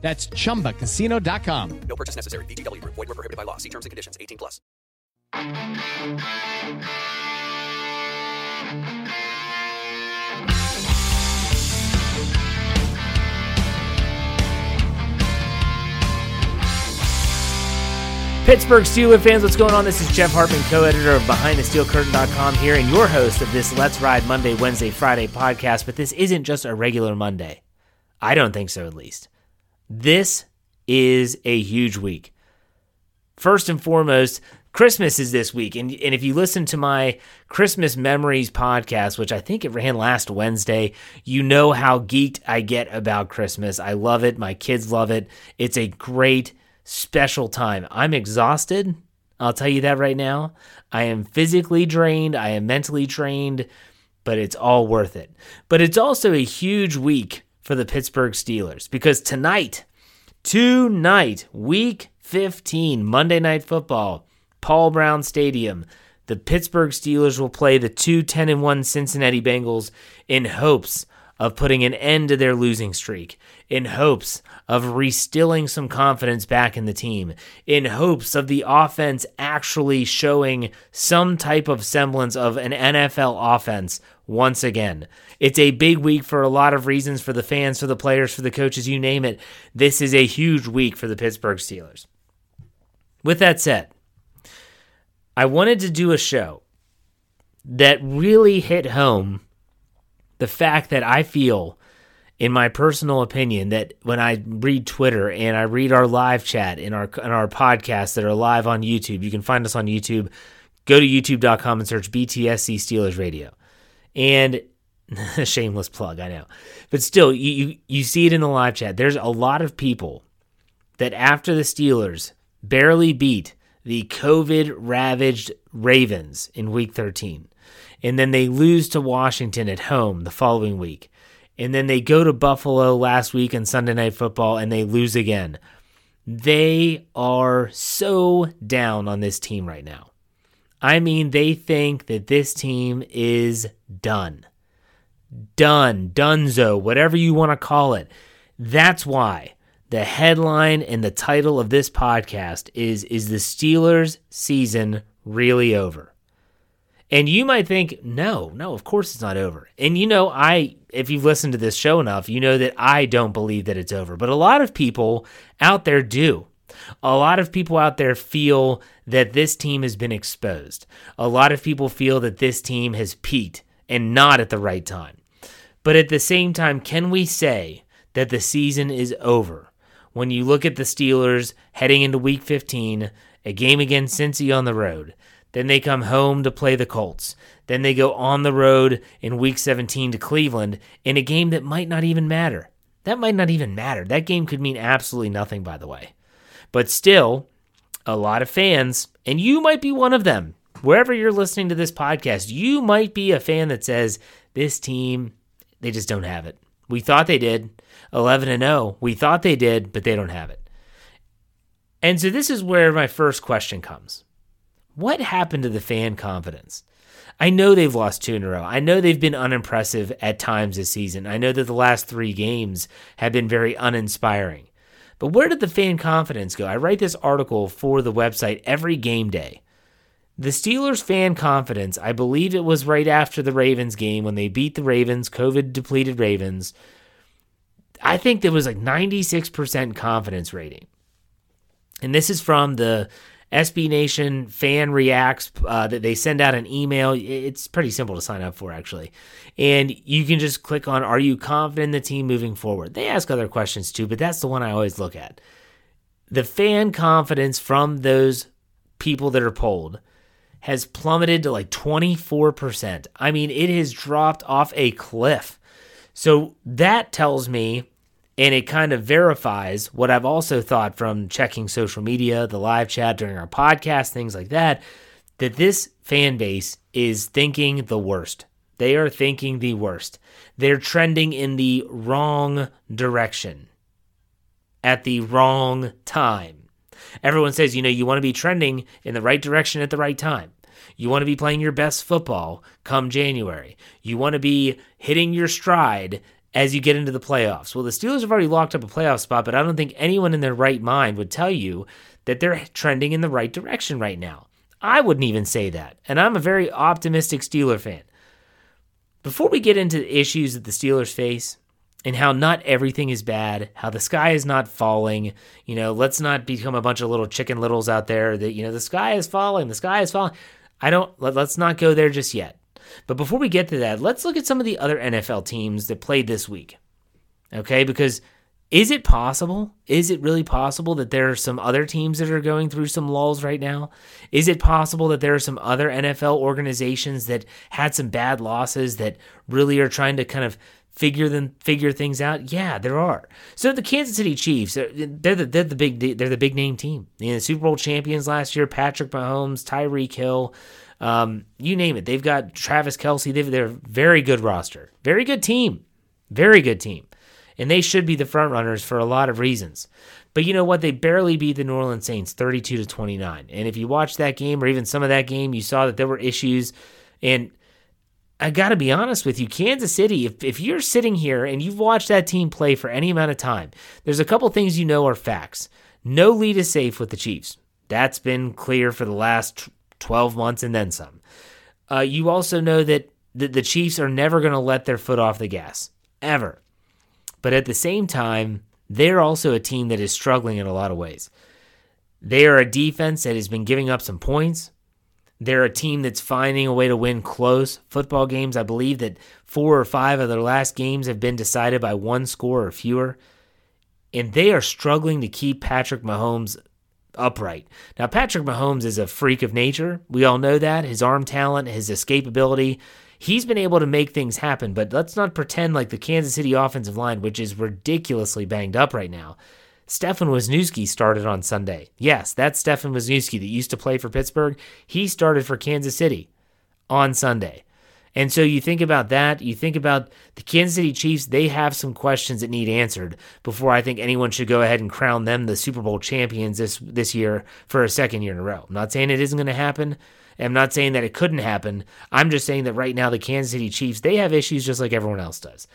That's chumbacasino.com. No purchase necessary. VGW Group. Void were prohibited by law. See terms and conditions. 18 plus. Pittsburgh Steelers fans, what's going on? This is Jeff Hartman, co-editor of BehindTheSteelCurtain.com here, and your host of this Let's Ride Monday, Wednesday, Friday podcast. But this isn't just a regular Monday. I don't think so, at least. This is a huge week. First and foremost, Christmas is this week. And, and if you listen to my Christmas Memories podcast, which I think it ran last Wednesday, you know how geeked I get about Christmas. I love it. My kids love it. It's a great, special time. I'm exhausted. I'll tell you that right now. I am physically drained. I am mentally drained, but it's all worth it. But it's also a huge week for the Pittsburgh Steelers. Because tonight, tonight, week 15, Monday Night Football, Paul Brown Stadium, the Pittsburgh Steelers will play the 2 10 and 1 Cincinnati Bengals in hopes of putting an end to their losing streak, in hopes of restilling some confidence back in the team, in hopes of the offense actually showing some type of semblance of an NFL offense once again. It's a big week for a lot of reasons for the fans, for the players, for the coaches, you name it. This is a huge week for the Pittsburgh Steelers. With that said, I wanted to do a show that really hit home the fact that I feel, in my personal opinion, that when I read Twitter and I read our live chat in our in our podcasts that are live on YouTube, you can find us on YouTube. Go to youtube.com and search BTSC Steelers Radio. And a shameless plug, I know. But still, you, you you see it in the live chat. There's a lot of people that after the Steelers barely beat the COVID ravaged Ravens in week 13 and then they lose to Washington at home the following week. And then they go to Buffalo last week on Sunday Night Football and they lose again. They are so down on this team right now. I mean, they think that this team is done. Done, dunzo, whatever you want to call it. That's why the headline and the title of this podcast is Is the Steelers season really over? And you might think, no, no, of course it's not over. And you know, I, if you've listened to this show enough, you know that I don't believe that it's over. But a lot of people out there do. A lot of people out there feel that this team has been exposed. A lot of people feel that this team has peaked and not at the right time. But at the same time, can we say that the season is over? when you look at the Steelers heading into week 15, a game against Cincy on the road. Then they come home to play the Colts. Then they go on the road in week 17 to Cleveland in a game that might not even matter. That might not even matter. That game could mean absolutely nothing, by the way. But still, a lot of fans, and you might be one of them, wherever you're listening to this podcast, you might be a fan that says, this team, they just don't have it. We thought they did. 11 and 0. We thought they did, but they don't have it. And so this is where my first question comes. What happened to the fan confidence? I know they've lost two in a row. I know they've been unimpressive at times this season. I know that the last three games have been very uninspiring. But where did the fan confidence go? I write this article for the website every game day. The Steelers' fan confidence, I believe it was right after the Ravens game when they beat the Ravens, COVID depleted Ravens. I think there was like 96% confidence rating. And this is from the SB Nation fan reacts uh, that they send out an email. It's pretty simple to sign up for, actually. And you can just click on Are you confident in the team moving forward? They ask other questions too, but that's the one I always look at. The fan confidence from those people that are polled has plummeted to like 24%. I mean, it has dropped off a cliff. So that tells me and it kind of verifies what I've also thought from checking social media, the live chat during our podcast, things like that, that this fan base is thinking the worst. They are thinking the worst. They're trending in the wrong direction at the wrong time. Everyone says, you know, you want to be trending in the right direction at the right time. You want to be playing your best football come January. You want to be hitting your stride as you get into the playoffs. Well, the Steelers have already locked up a playoff spot, but I don't think anyone in their right mind would tell you that they're trending in the right direction right now. I wouldn't even say that. And I'm a very optimistic Steeler fan. Before we get into the issues that the Steelers face and how not everything is bad, how the sky is not falling, you know, let's not become a bunch of little chicken littles out there that, you know, the sky is falling, the sky is falling. I don't, let, let's not go there just yet. But before we get to that, let's look at some of the other NFL teams that played this week. Okay, because is it possible? Is it really possible that there are some other teams that are going through some lulls right now? Is it possible that there are some other NFL organizations that had some bad losses that really are trying to kind of figure them figure things out? Yeah, there are. So the Kansas City Chiefs, uh, they're the they're the big they're the big name team. You know, the Super Bowl champions last year, Patrick Mahomes, Tyreek Hill, um, you name it. They've got Travis Kelce. They've, they're a very good roster, very good team, very good team, and they should be the front runners for a lot of reasons. But you know what? They barely beat the New Orleans Saints 32 to 29. And if you watched that game or even some of that game, you saw that there were issues. And I got to be honest with you, Kansas City, if, if you're sitting here and you've watched that team play for any amount of time, there's a couple things you know are facts. No lead is safe with the Chiefs. That's been clear for the last 12 months and then some. Uh, you also know that the, the Chiefs are never going to let their foot off the gas, ever. But at the same time, they're also a team that is struggling in a lot of ways. They are a defense that has been giving up some points. They're a team that's finding a way to win close football games. I believe that four or five of their last games have been decided by one score or fewer. And they are struggling to keep Patrick Mahomes upright. Now, Patrick Mahomes is a freak of nature. We all know that. His arm talent, his escapability. He's been able to make things happen, but let's not pretend like the Kansas City offensive line, which is ridiculously banged up right now. Stefen Wisniewski started on Sunday. Yes, that's Stefen Wisniewski that used to play for Pittsburgh. He started for Kansas City on Sunday. And so you think about that, you think about the Kansas City Chiefs, they have some questions that need answered before I think anyone should go ahead and crown them the Super Bowl champions this this year for a second year in a row. I'm not saying it isn't going to happen. I'm not saying that it couldn't happen. I'm just saying that right now the Kansas City Chiefs, they have issues just like everyone else does.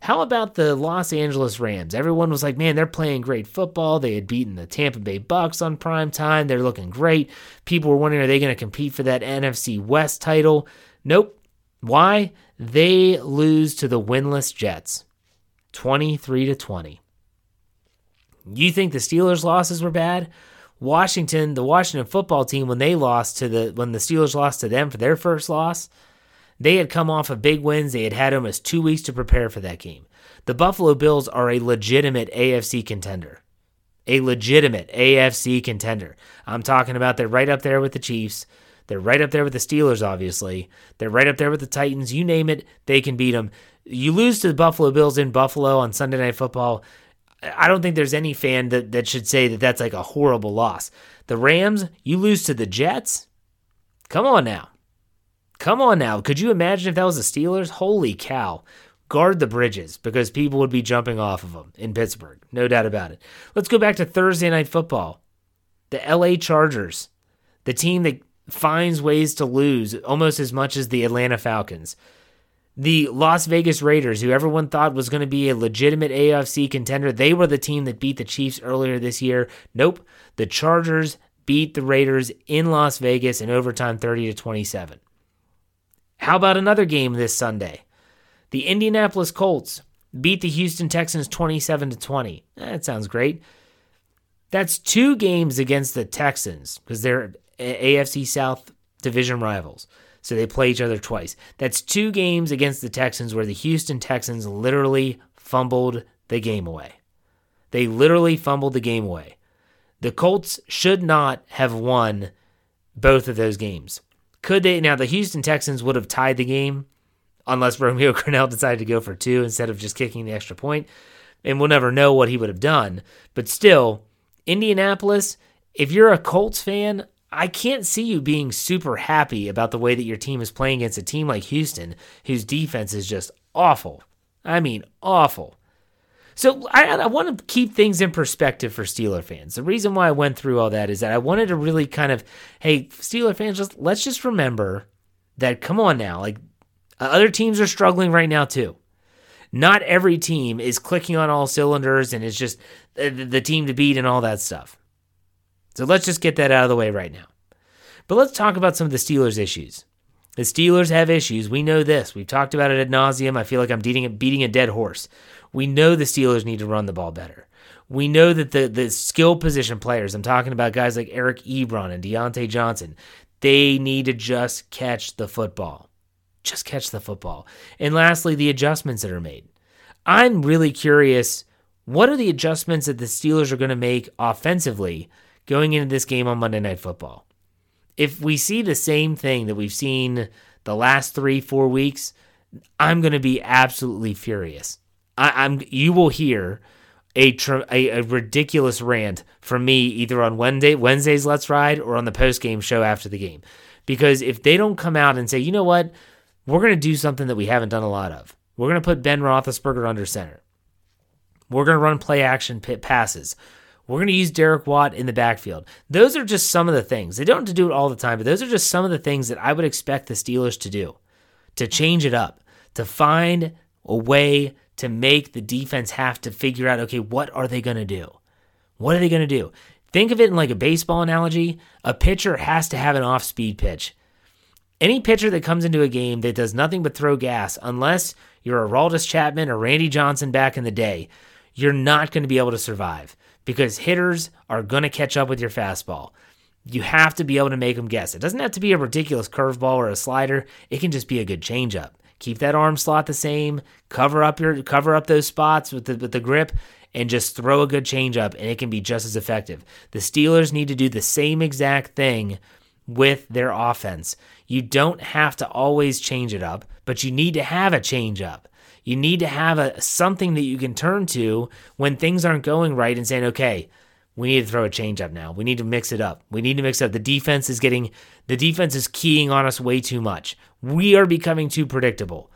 How about the Los Angeles Rams? Everyone was like, man, they're playing great football. They had beaten the Tampa Bay Bucks on prime time. They're looking great. People were wondering, are they going to compete for that NFC West title? Nope. Why? They lose to the winless Jets 23 to 20. You think the Steelers' losses were bad? Washington, the Washington football team, when they lost to the when the Steelers lost to them for their first loss, they had come off of big wins. They had had almost two weeks to prepare for that game. The Buffalo Bills are a legitimate AFC contender. a legitimate AFC contender. I'm talking about they're right up there with the Chiefs. They're right up there with the Steelers, obviously. They're right up there with the Titans. You name it, they can beat them. You lose to the Buffalo Bills in Buffalo on Sunday Night Football. I don't think there's any fan that, that should say that that's like a horrible loss. The Rams, you lose to the Jets. Come on now. Come on now. Could you imagine if that was the Steelers? Holy cow. Guard the bridges because people would be jumping off of them in Pittsburgh. No doubt about it. Let's go back to Thursday night football. The LA Chargers, the team that finds ways to lose almost as much as the Atlanta Falcons. The Las Vegas Raiders, who everyone thought was going to be a legitimate AFC contender, they were the team that beat the Chiefs earlier this year. Nope. The Chargers beat the Raiders in Las Vegas in overtime 30 to 27. How about another game this Sunday? The Indianapolis Colts beat the Houston Texans 27 to 20. That sounds great. That's two games against the Texans because they're AFC South division rivals. So they play each other twice. That's two games against the Texans where the Houston Texans literally fumbled the game away. They literally fumbled the game away. The Colts should not have won both of those games. Could they? Now, the Houston Texans would have tied the game unless Romeo Crennel decided to go for two instead of just kicking the extra point. And we'll never know what he would have done. But still, Indianapolis, if you're a Colts fan, I can't see you being super happy about the way that your team is playing against a team like Houston, whose defense is just awful. I mean, awful. So I, I want to keep things in perspective for Steeler fans. The reason why I went through all that is that I wanted to really kind of, hey, Steeler fans, just let's just remember that. Come on now, like uh, other teams are struggling right now too. Not every team is clicking on all cylinders and is just uh, the, the team to beat and all that stuff. So let's just get that out of the way right now. But let's talk about some of the Steelers' issues. The Steelers have issues. We know this. We've talked about it ad nauseum. I feel like I'm beating, beating a dead horse. We know the Steelers need to run the ball better. We know that the, the skill position players, I'm talking about guys like Eric Ebron and Diontae Johnson, they need to just catch the football. Just catch the football. And lastly, the adjustments that are made. I'm really curious what are the adjustments that the Steelers are going to make offensively going into this game on Monday Night Football. If we see the same thing that we've seen the last three, four weeks, I'm going to be absolutely furious. I, am you will hear a, a, a ridiculous rant from me either on Wednesday Wednesday's Let's Ride or on the post game show after the game, because if they don't come out and say, you know what, we're going to do something that we haven't done a lot of. We're going to put Ben Roethlisberger under center. We're going to run play action pit passes. We're going to use Derek Watt in the backfield. Those are just some of the things. They don't do it all the time, but those are just some of the things that I would expect the Steelers to do to change it up, to find a way to make the defense have to figure out okay, what are they going to do? What are they going to do? Think of it in like a baseball analogy. A pitcher has to have an off speed pitch. Any pitcher that comes into a game that does nothing but throw gas, unless you're a Aroldis Chapman or Randy Johnson back in the day, you're not going to be able to survive because hitters are going to catch up with your fastball. You have to be able to make them guess. It doesn't have to be a ridiculous curveball or a slider. It can just be a good changeup. Keep that arm slot the same. Cover up your cover up those spots with the with the grip and just throw a good changeup and it can be just as effective. The Steelers need to do the same exact thing with their offense. You don't have to always change it up, but you need to have a change up. You need to have a something that you can turn to when things aren't going right and saying, okay, we need to throw a change up now. We need to mix it up. We need to mix up. The defense is getting the defense is keying on us way too much. We are becoming too predictable.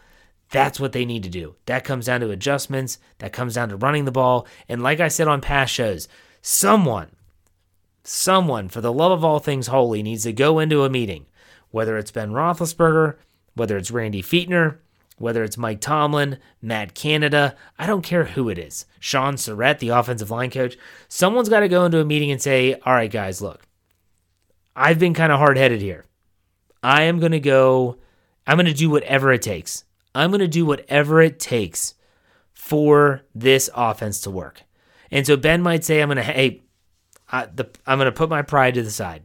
That's what they need to do. That comes down to adjustments. That comes down to running the ball. And like I said on past shows, someone, someone, for the love of all things holy, needs to go into a meeting, whether it's Ben Roethlisberger, whether it's Randy Fichtner, whether it's Mike Tomlin, Matt Canada, I don't care who it is, Shaun Sarrett, the offensive line coach, someone's got to go into a meeting and say, all right, guys, look, I've been kind of hard headed here. I am going to go, I'm going to do whatever it takes. I'm going to do whatever it takes for this offense to work. And so Ben might say, I'm going to, hey, I, I'm going to put my pride to the side.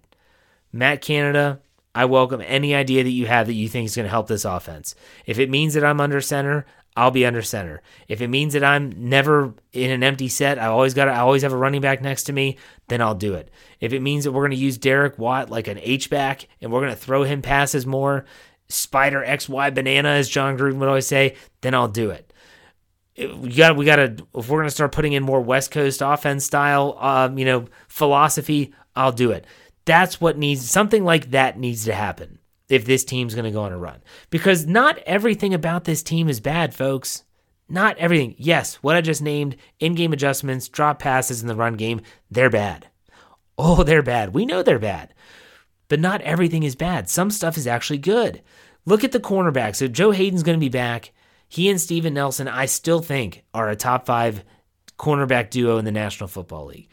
Matt Canada, I welcome any idea that you have that you think is going to help this offense. If it means that I'm under center, I'll be under center. If it means that I'm never in an empty set, I always got I always have a running back next to me, then I'll do it. If it means that we're going to use Derek Watt like an H back and we're going to throw him passes more, spider XY banana as Jon Gruden would always say, then I'll do it. We got we got to if we're going to start putting in more West Coast offense style um, you know, philosophy, I'll do it. That's what needs something like that needs to happen if this team's going to go on a run. Because not everything about this team is bad, folks. Not everything. Yes, what I just named, in game adjustments, drop passes in the run game, they're bad. Oh, they're bad. We know they're bad. But not everything is bad. Some stuff is actually good. Look at the cornerback. So Joe Haden's going to be back. He and Steven Nelson, I still think, are a top five cornerback duo in the National Football League.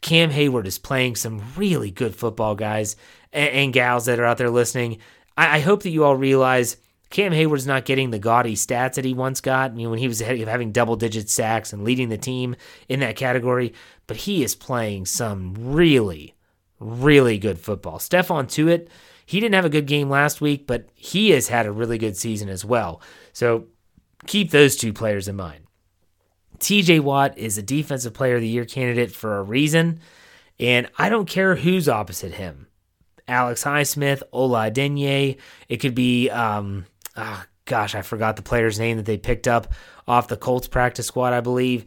Cam Heyward is playing some really good football, guys and, and gals that are out there listening. I, I, hope that you all realize Cam Heyward's not getting the gaudy stats that he once got. I mean, when he was having double digit sacks and leading the team in that category, but he is playing some really, really good football. Stephon Tuitt, he didn't have a good game last week, but he has had a really good season as well. So keep those two players in mind. TJ Watt is a defensive player of the year candidate for a reason, and I don't care who's opposite him. Alex Highsmith, Ola Adeniyi. It could be, um, oh, gosh, I forgot the player's name that they picked up off the Colts practice squad, I believe.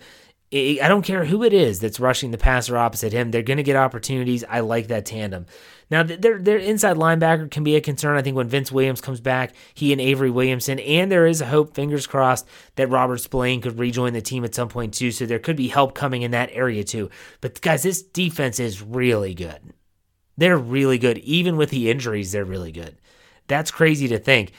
I don't care who it is that's rushing the passer opposite him. They're going to get opportunities. I like that tandem. Now, their their inside linebacker can be a concern. I think when Vince Williams comes back, he and Avery Williamson, and there is a hope, fingers crossed, that Robert Spillane could rejoin the team at some point too. So there could be help coming in that area too. But guys, this defense is really good. They're really good. Even with the injuries, they're really good. That's crazy to think.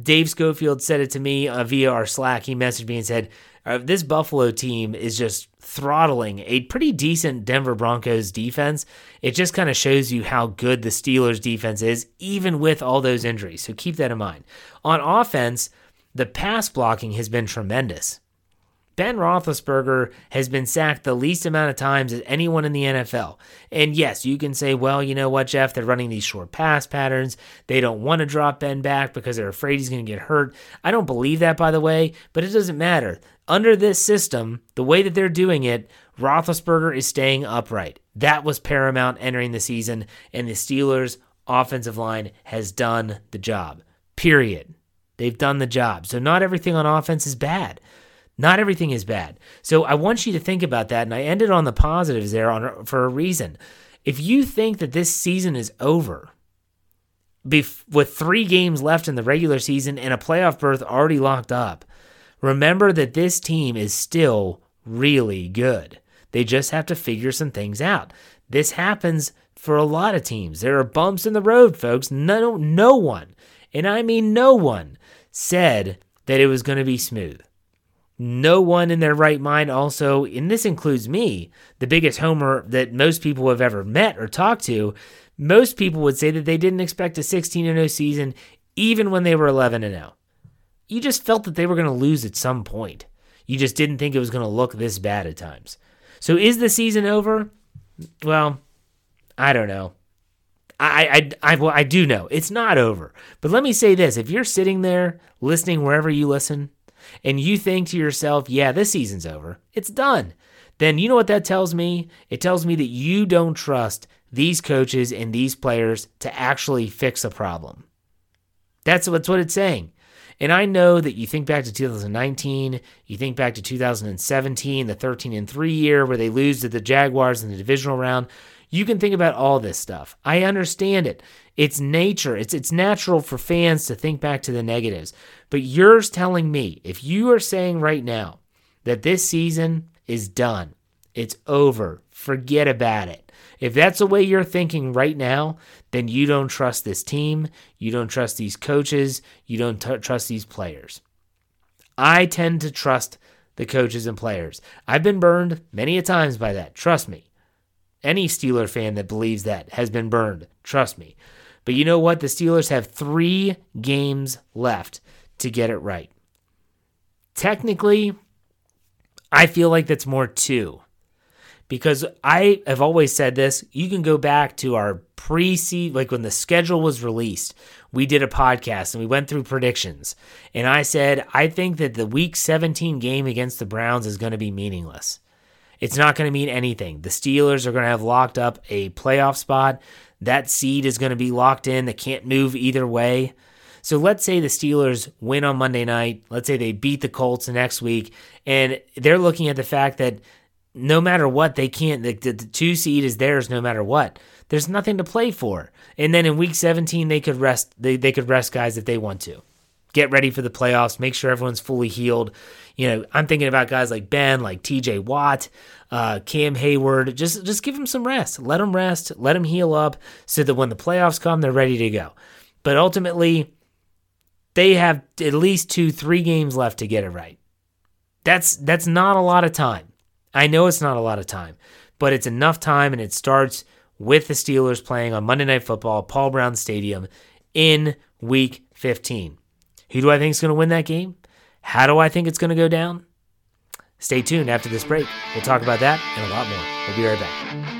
Dave Schofield said it to me uh, via our Slack. He messaged me and said, uh, This Buffalo team is just throttling a pretty decent Denver Broncos defense. It just kind of shows you how good the Steelers defense is, even with all those injuries. So keep that in mind. On offense, the pass blocking has been tremendous. Ben Roethlisberger has been sacked the least amount of times as anyone in the NFL. And yes, you can say, well, you know what, Jeff? They're running these short pass patterns. They don't want to drop Ben back because they're afraid he's going to get hurt. I don't believe that, by the way, but it doesn't matter. Under this system, the way that they're doing it, Roethlisberger is staying upright. That was paramount entering the season, and the Steelers' offensive line has done the job. Period. They've done the job. So not everything on offense is bad. Not everything is bad. So I want you to think about that. And I ended on the positives there on, for a reason. If you think that this season is over, with three games left in the regular season and a playoff berth already locked up, remember that this team is still really good. They just have to figure some things out. This happens for a lot of teams. There are bumps in the road, folks. No, no one, and I mean no one, said that it was going to be smooth. No one in their right mind, also, and this includes me, the biggest homer that most people have ever met or talked to, most people would say that they didn't expect a 16 0 season even when they were 11 0. You just felt that they were going to lose at some point. You just didn't think it was going to look this bad at times. So is the season over? Well, I don't know. I, I, I, well, I do know it's not over. But let me say this if you're sitting there listening wherever you listen, and you think to yourself, yeah, this season's over, it's done, then you know what that tells me? It tells me that you don't trust these coaches and these players to actually fix a problem. That's, that's what it's saying. And I know that you think back to 2019, you think back to 2017, the 13 and 3 year where they lose to the Jaguars in the divisional round. You can think about all this stuff. I understand it. It's nature. It's it's natural for fans to think back to the negatives. But you're telling me if you are saying right now that this season is done, it's over, forget about it. If that's the way you're thinking right now, then you don't trust this team, you don't trust these coaches, you don't t- trust these players. I tend to trust the coaches and players. I've been burned many a times by that. Trust me. Any Steeler fan that believes that has been burned. Trust me. But you know what? The Steelers have three games left to get it right. Technically, I feel like that's more two because I have always said this. You can go back to our pre seed, like when the schedule was released, we did a podcast and we went through predictions. And I said, I think that the week 17 game against the Browns is going to be meaningless. It's not going to mean anything. The Steelers are going to have locked up a playoff spot. That seed is going to be locked in. They can't move either way. So let's say the Steelers win on Monday night. Let's say they beat the Colts next week, and they're looking at the fact that no matter what, they can't. The, the, the, two seed is theirs no matter what. There's nothing to play for. And then in week 17, they could rest. They, they could rest guys if they want to. Get ready for the playoffs. Make sure everyone's fully healed. You know, I'm thinking about guys like Ben, like T.J. Watt, uh, Cam Heyward. Just just give them some rest. Let them rest. Let them heal up so that when the playoffs come, they're ready to go. But ultimately, they have at least two, three games left to get it right. That's that's not a lot of time. I know it's not a lot of time, but it's enough time, and it starts with the Steelers playing on Monday Night Football, Paul Brown Stadium, in Week 15. Who do I think is going to win that game? How do I think it's going to go down? Stay tuned after this break. We'll talk about that and a lot more. We'll be right back.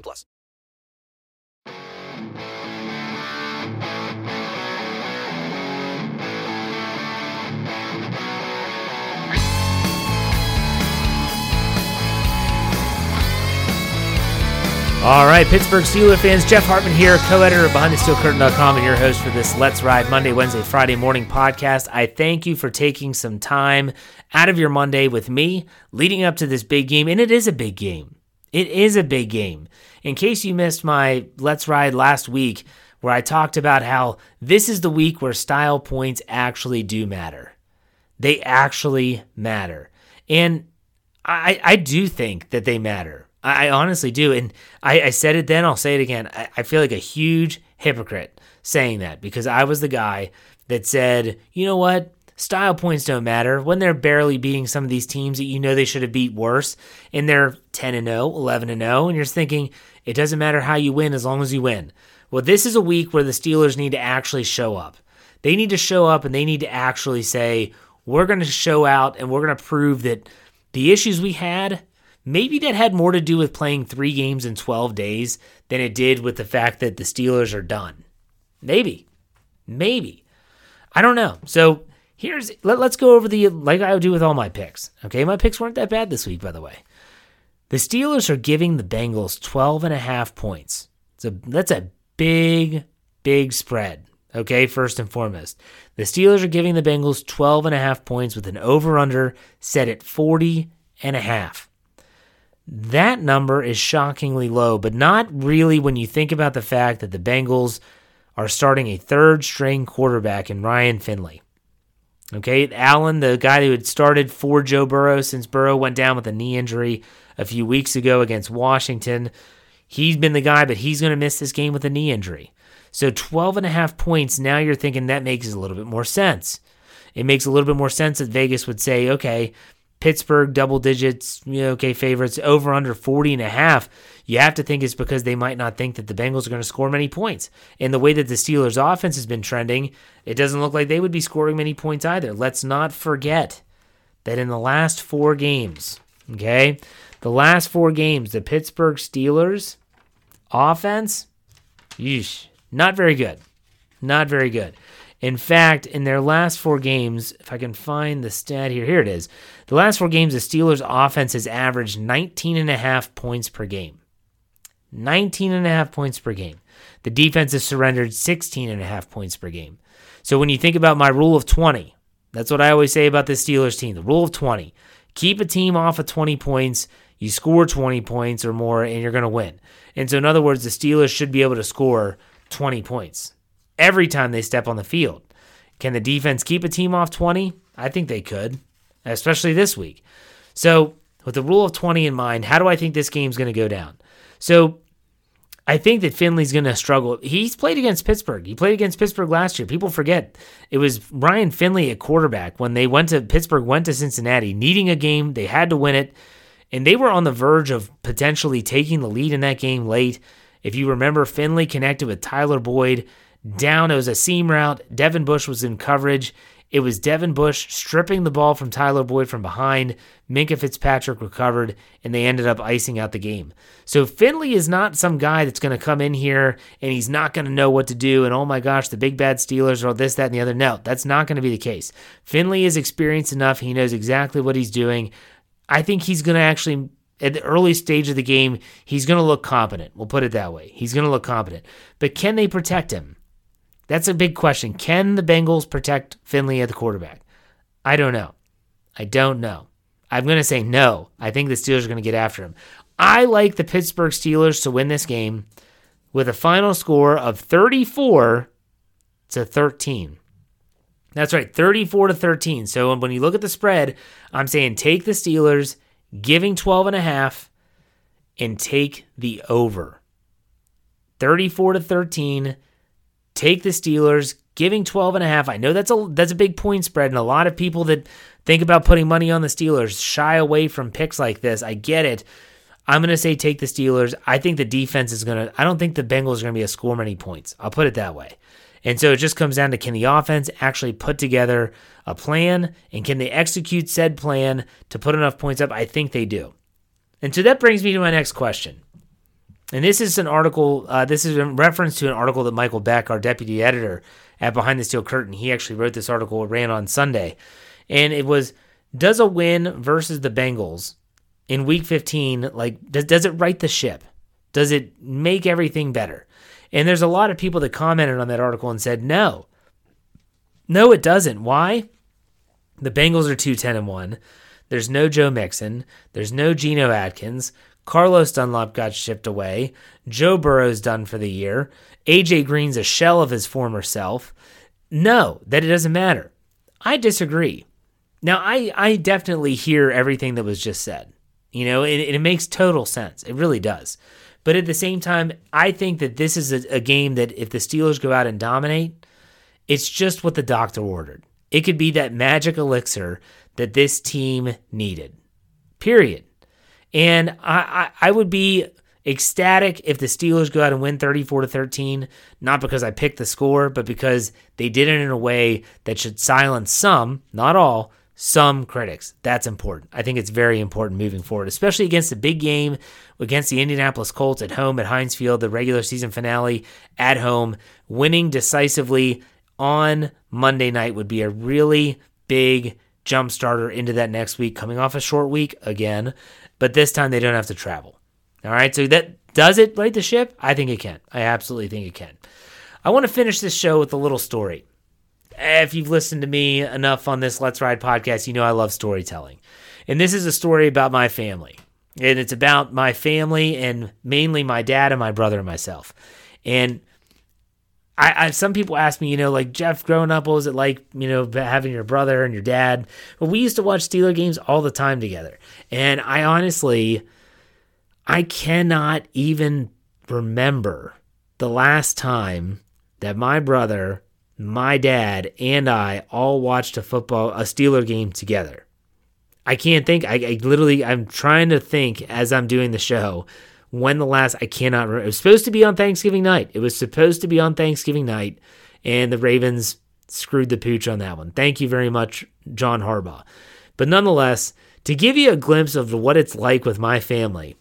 plus. All right, Pittsburgh Steelers fans, Jeff Hartman here, co-editor of BehindTheSteelCurtain.com and your host for this Let's Ride Monday, Wednesday, Friday morning podcast. I thank you for taking some time out of your Monday with me leading up to this big game, and it is a big game. It is a big game. In case you missed my Let's Ride last week, where I talked about how this is the week where style points actually do matter. They actually matter. And I, I do think that they matter. I, honestly do. And I, I, said it then, I'll say it again. I, I feel like a huge hypocrite saying that because I was the guy that said, you know what? Style points don't matter when they're barely beating some of these teams that you know they should have beat worse and they're 10 and 0, 11 and 0 and you're thinking it doesn't matter how you win as long as you win. Well, this is a week where the Steelers need to actually show up. They need to show up and they need to actually say, we're going to show out and we're going to prove that the issues we had Maybe that had more to do with playing three games in 12 days than it did with the fact that the Steelers are done. Maybe. Maybe. I don't know. So here's let, us go over the like I would do with all my picks. Okay, my picks weren't that bad this week, by the way. The Steelers are giving the Bengals 12 and a half points. So that's a big, big spread. Okay, first and foremost. The Steelers are giving the Bengals 12 and a half points with an over under set at 40 and a half. That number is shockingly low, but not really when you think about the fact that the Bengals are starting a third string quarterback in Ryan Finley. Okay, Allen, the guy who had started for Joe Burrow since Burrow went down with a knee injury a few weeks ago against Washington, he's been the guy, but he's going to miss this game with a knee injury. So 12 and a half points, now you're thinking that makes a little bit more sense. It makes a little bit more sense that Vegas would say, okay, Pittsburgh double digits, you know, okay, favorites over under 40 and a half. You have to think it's because they might not think that the Bengals are going to score many points. And the way that the Steelers offense has been trending, it doesn't look like they would be scoring many points either. Let's not forget that in the last 4 games, okay? The last 4 games, the Pittsburgh Steelers offense, yeesh, not very good. Not very good. In fact, in their last four games, if I can find the stat here, here it is. The last four games, the Steelers' offense has averaged 19 and a half points per game. 19 and a half points per game. The defense has surrendered 16 and a half points per game. So when you think about my rule of 20, that's what I always say about this Steelers team. The rule of 20. Keep a team off of 20 points. You score 20 points or more, and you're going to win. And so, in other words, the Steelers should be able to score 20 points every time they step on the field. Can the defense keep a team off 20? I think they could, especially this week. So, with the rule of 20 in mind, how do I think this game's going to go down? So, I think that Finley's going to struggle. He's played against Pittsburgh. He played against Pittsburgh last year. People forget it was Ryan Finley at quarterback when they went to Pittsburgh, went to Cincinnati, needing a game. They had to win it, and they were on the verge of potentially taking the lead in that game late. If you remember, Finley connected with Tyler Boyd down. It was a seam route. Devin Bush was in coverage. It was Devin Bush stripping the ball from Tyler Boyd from behind. Minkah Fitzpatrick recovered, and they ended up icing out the game. So Finley is not some guy that's going to come in here and he's not going to know what to do. And oh my gosh, the big bad Steelers or this, that, and the other. No, that's not going to be the case. Finley is experienced enough. He knows exactly what he's doing. I think he's going to actually at the early stage of the game, he's going to look competent. We'll put it that way. He's going to look competent. But can they protect him? That's a big question. Can the Bengals protect Finley at the quarterback? I don't know. I don't know. I'm going to say no. I think the Steelers are going to get after him. I like the Pittsburgh Steelers to win this game with a final score of 34 to 13. That's right, 34 to 13. So when you look at the spread, I'm saying take the Steelers, giving 12 and a half and take the over. 34 to 13 take the Steelers, giving 12 and a half. I know that's a that's a big point spread and a lot of people that think about putting money on the Steelers shy away from picks like this. I get it. I'm going to say take the Steelers. I think the defense is going to I don't think the Bengals are going to be a score many points. I'll put it that way. And so it just comes down to can the offense actually put together a plan and can they execute said plan to put enough points up? I think they do. And so that brings me to my next question. And this is an article, uh, this is in reference to an article that Michael Beck, our deputy editor at Behind the Steel Curtain, he actually wrote this article, it ran on Sunday. And it was Does a win versus the Bengals in week 15, like, does, does it right the ship? Does it make everything better? And there's a lot of people that commented on that article and said, no. No, it doesn't. Why? The Bengals are 2 10 and 1. There's no Joe Mixon. There's no Geno Atkins. Carlos Dunlap got shipped away. Joe Burrow's done for the year. AJ Green's a shell of his former self. No, that it doesn't matter. I disagree. Now, I, I definitely hear everything that was just said. You know, it, it makes total sense. It really does. But at the same time, I think that this is a, a game that if the Steelers go out and dominate, it's just what the doctor ordered. It could be that magic elixir that this team needed. Period. And I, I, I would be ecstatic if the Steelers go out and win 34 to 13, not because I picked the score, but because they did it in a way that should silence some, not all, some critics. That's important. I think it's very important moving forward, especially against the big game against the Indianapolis Colts at home at Heinz Field, the regular season finale at home. Winning decisively on Monday night would be a really big jump starter into that next week, coming off a short week again but this time they don't have to travel. All right, so that does it right the ship? I think it can. I absolutely think it can. I want to finish this show with a little story. If you've listened to me enough on this Let's Ride podcast, you know I love storytelling. And this is a story about my family. And it's about my family and mainly my dad and my brother and myself. And I, I, some people ask me, you know, like Jeff, growing up, what was it like, you know, having your brother and your dad? Well, we used to watch Steeler games all the time together, and I honestly, I cannot even remember the last time that my brother, my dad, and I all watched a football, a Steeler game together. I can't think. I, I literally, I'm trying to think as I'm doing the show when the last I cannot remember. It was supposed to be on Thanksgiving night. It was supposed to be on Thanksgiving night, and the Ravens screwed the pooch on that one. Thank you very much, John Harbaugh. But nonetheless, to give you a glimpse of what it's like with my family,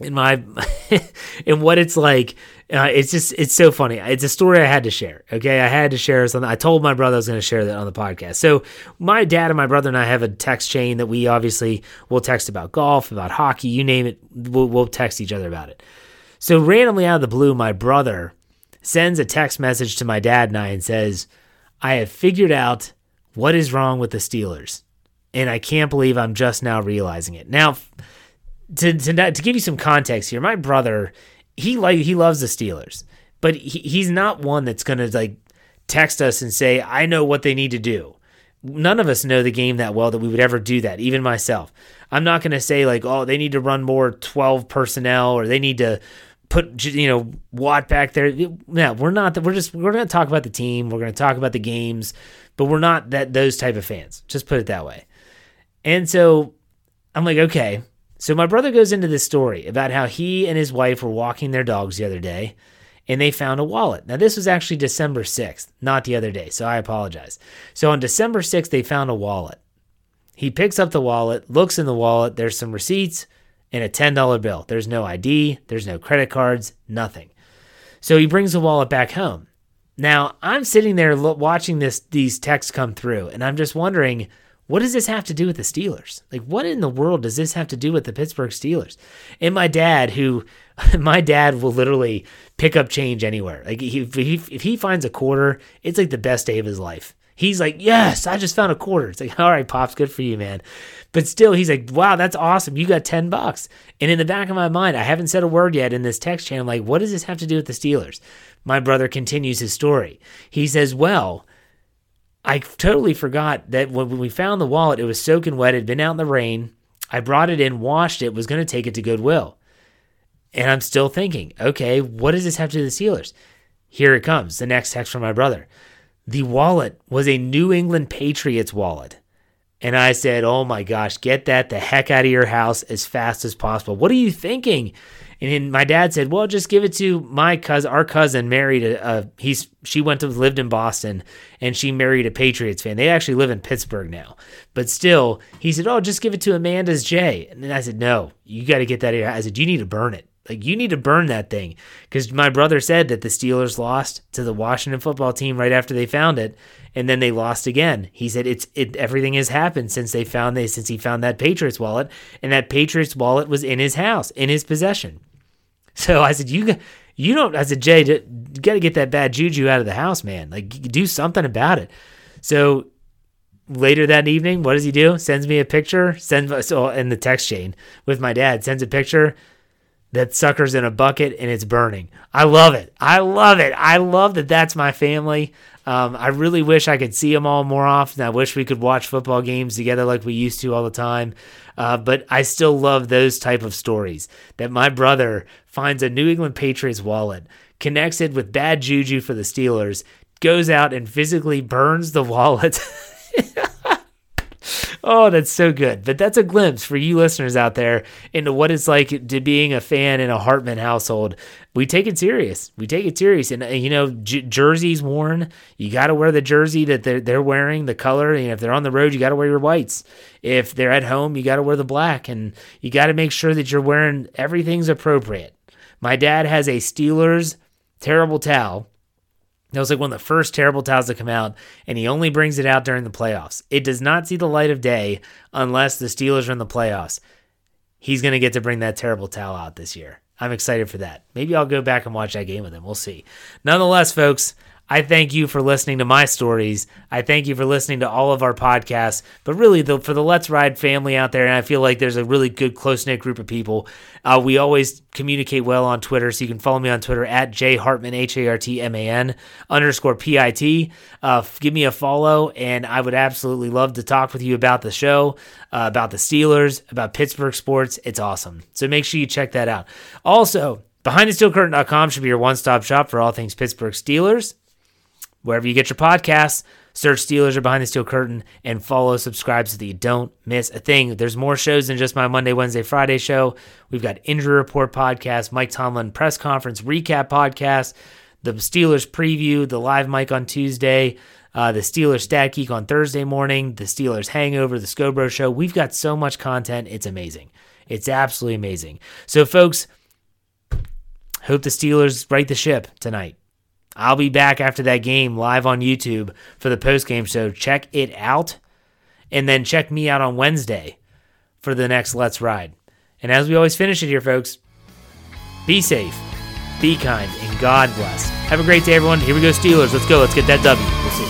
in my and what it's like uh, it's just it's so funny. It's a story i had to share okay? I had to share something. I told my brother i was going to share that on the podcast. So my dad and my brother and i have a text chain that we obviously will text about golf about hockey you name it we'll, we'll text each other about it. So randomly out of the blue my brother sends a text message to my dad and i and says i have figured out what is wrong with the steelers and i can't believe i'm just now realizing it. Now to, to to give you some context here, my brother, he like he loves the Steelers, but he, he's not one that's gonna like text us and say, I know what they need to do. None of us know the game that well that we would ever do that, even myself. I'm not going to say, like, oh, they need to run more 12 personnel or they need to put, you know, Watt back there. No, we're not. We're just, we're to talk about the team. We're going to talk about the games, but we're not that those type of fans. Just put it that way. And so I'm like, okay. So my brother goes into this story about how he and his wife were walking their dogs the other day and they found a wallet. Now, this was actually December 6th, not the other day, so I apologize. So on December 6th, they found a wallet. He picks up the wallet, looks in the wallet, there's some receipts and a $10 bill. There's no ID, there's no credit cards, nothing. So he brings the wallet back home. Now, I'm sitting there watching this these texts come through and I'm just wondering what does this have to do with the Steelers? Like, what in the world does this have to do with the Pittsburgh Steelers? And my dad, who, my dad will literally pick up change anywhere. Like, he, if, he, if he finds a quarter, it's like the best day of his life. He's like, yes, I just found a quarter. It's like, all right, pops, good for you, man. But still, he's like, wow, that's awesome. You got 10 bucks. And in the back of my mind, I haven't said a word yet in this text chain. I'm like, what does this have to do with the Steelers? My brother continues his story. He says, well, I totally forgot that when we found the wallet, it was soaking wet, it had been out in the rain. I brought it in, washed it, was going to take it to Goodwill. And I'm still thinking, okay, what does this have to do with the Steelers? Here it comes, the next text from my brother. The wallet was a New England Patriots wallet. And I said, oh my gosh, get that the heck out of your house as fast as possible. What are you thinking? And then my dad said, "Well, just give it to my cousin. Our cousin married a, a he's she went to lived in Boston and she married a Patriots fan. They actually live in Pittsburgh now, but still, he said, "Oh, just give it to Amanda's Jay." And then I said, "No, you got to get that here." I said, "You need to burn it." Like you need to burn that thing because my brother said that the Steelers lost to the Washington football team right after they found it, and then they lost again. He said it's it everything has happened since they found they since he found that Patriots wallet, and that Patriots wallet was in his house in his possession. So I said, you you don't. I said, Jay, you got to get that bad juju out of the house, man. Like do something about it. So later that evening, what does he do? Sends me a picture. Sends so in the text chain with my dad. Sends a picture. That sucker's in a bucket and it's burning. I love it. I love it. I love that that's my family. Um, I really wish I could see them all more often. I wish we could watch football games together like we used to all the time. Uh, but I still love those type of stories that my brother finds a New England Patriots wallet, connects it with bad juju for the Steelers, goes out and physically burns the wallet. Oh, that's so good. But that's a glimpse for you listeners out there into what it's like to being a fan in a Hartman household. We take it serious. We take it serious. And, uh, you know, j- jerseys worn, you got to wear the jersey that they're, they're wearing, the color. Know, if they're on the road, you got to wear your whites. If they're at home, you got to wear the black. And you got to make sure that you're wearing everything's appropriate. My dad has a Steelers terrible towel that was like one of the first terrible towels to come out, and he only brings it out during the playoffs. It does not see the light of day unless the Steelers are in the playoffs. He's going to get to bring that terrible towel out this year. I'm excited for that. Maybe I'll go back and watch that game with him. We'll see. Nonetheless, folks, I thank you for listening to my stories. I thank you for listening to all of our podcasts. But really, the, for the Let's Ride family out there, and I feel like there's a really good, close knit group of people. Uh, we always communicate well on Twitter, so you can follow me on Twitter at J Hartman, H A R T M A N underscore P I T. Uh, give me a follow, and I would absolutely love to talk with you about the show, uh, about the Steelers, about Pittsburgh sports. It's awesome. So make sure you check that out. Also, BehindTheSteelCurtain.com should be your one stop shop for all things Pittsburgh Steelers. Wherever you get your podcasts, search Steelers or Behind the Steel Curtain and follow, subscribe so that you don't miss a thing. There's more shows than just my Monday, Wednesday, Friday show. We've got Injury Report podcast, Mike Tomlin press conference recap podcast, the Steelers preview, the live mic on Tuesday, uh, the Steelers Stat Geek on Thursday morning, the Steelers Hangover, the Scobro Show. We've got so much content. It's amazing. It's absolutely amazing. So, folks, hope the Steelers right the ship tonight. I'll be back after that game live on YouTube for the post game show. Check it out. And then check me out on Wednesday for the next Let's Ride. And as we always finish it here, folks, be safe, be kind, and God bless. Have a great day, everyone. Here we go, Steelers. Let's go. Let's get that W. We'll see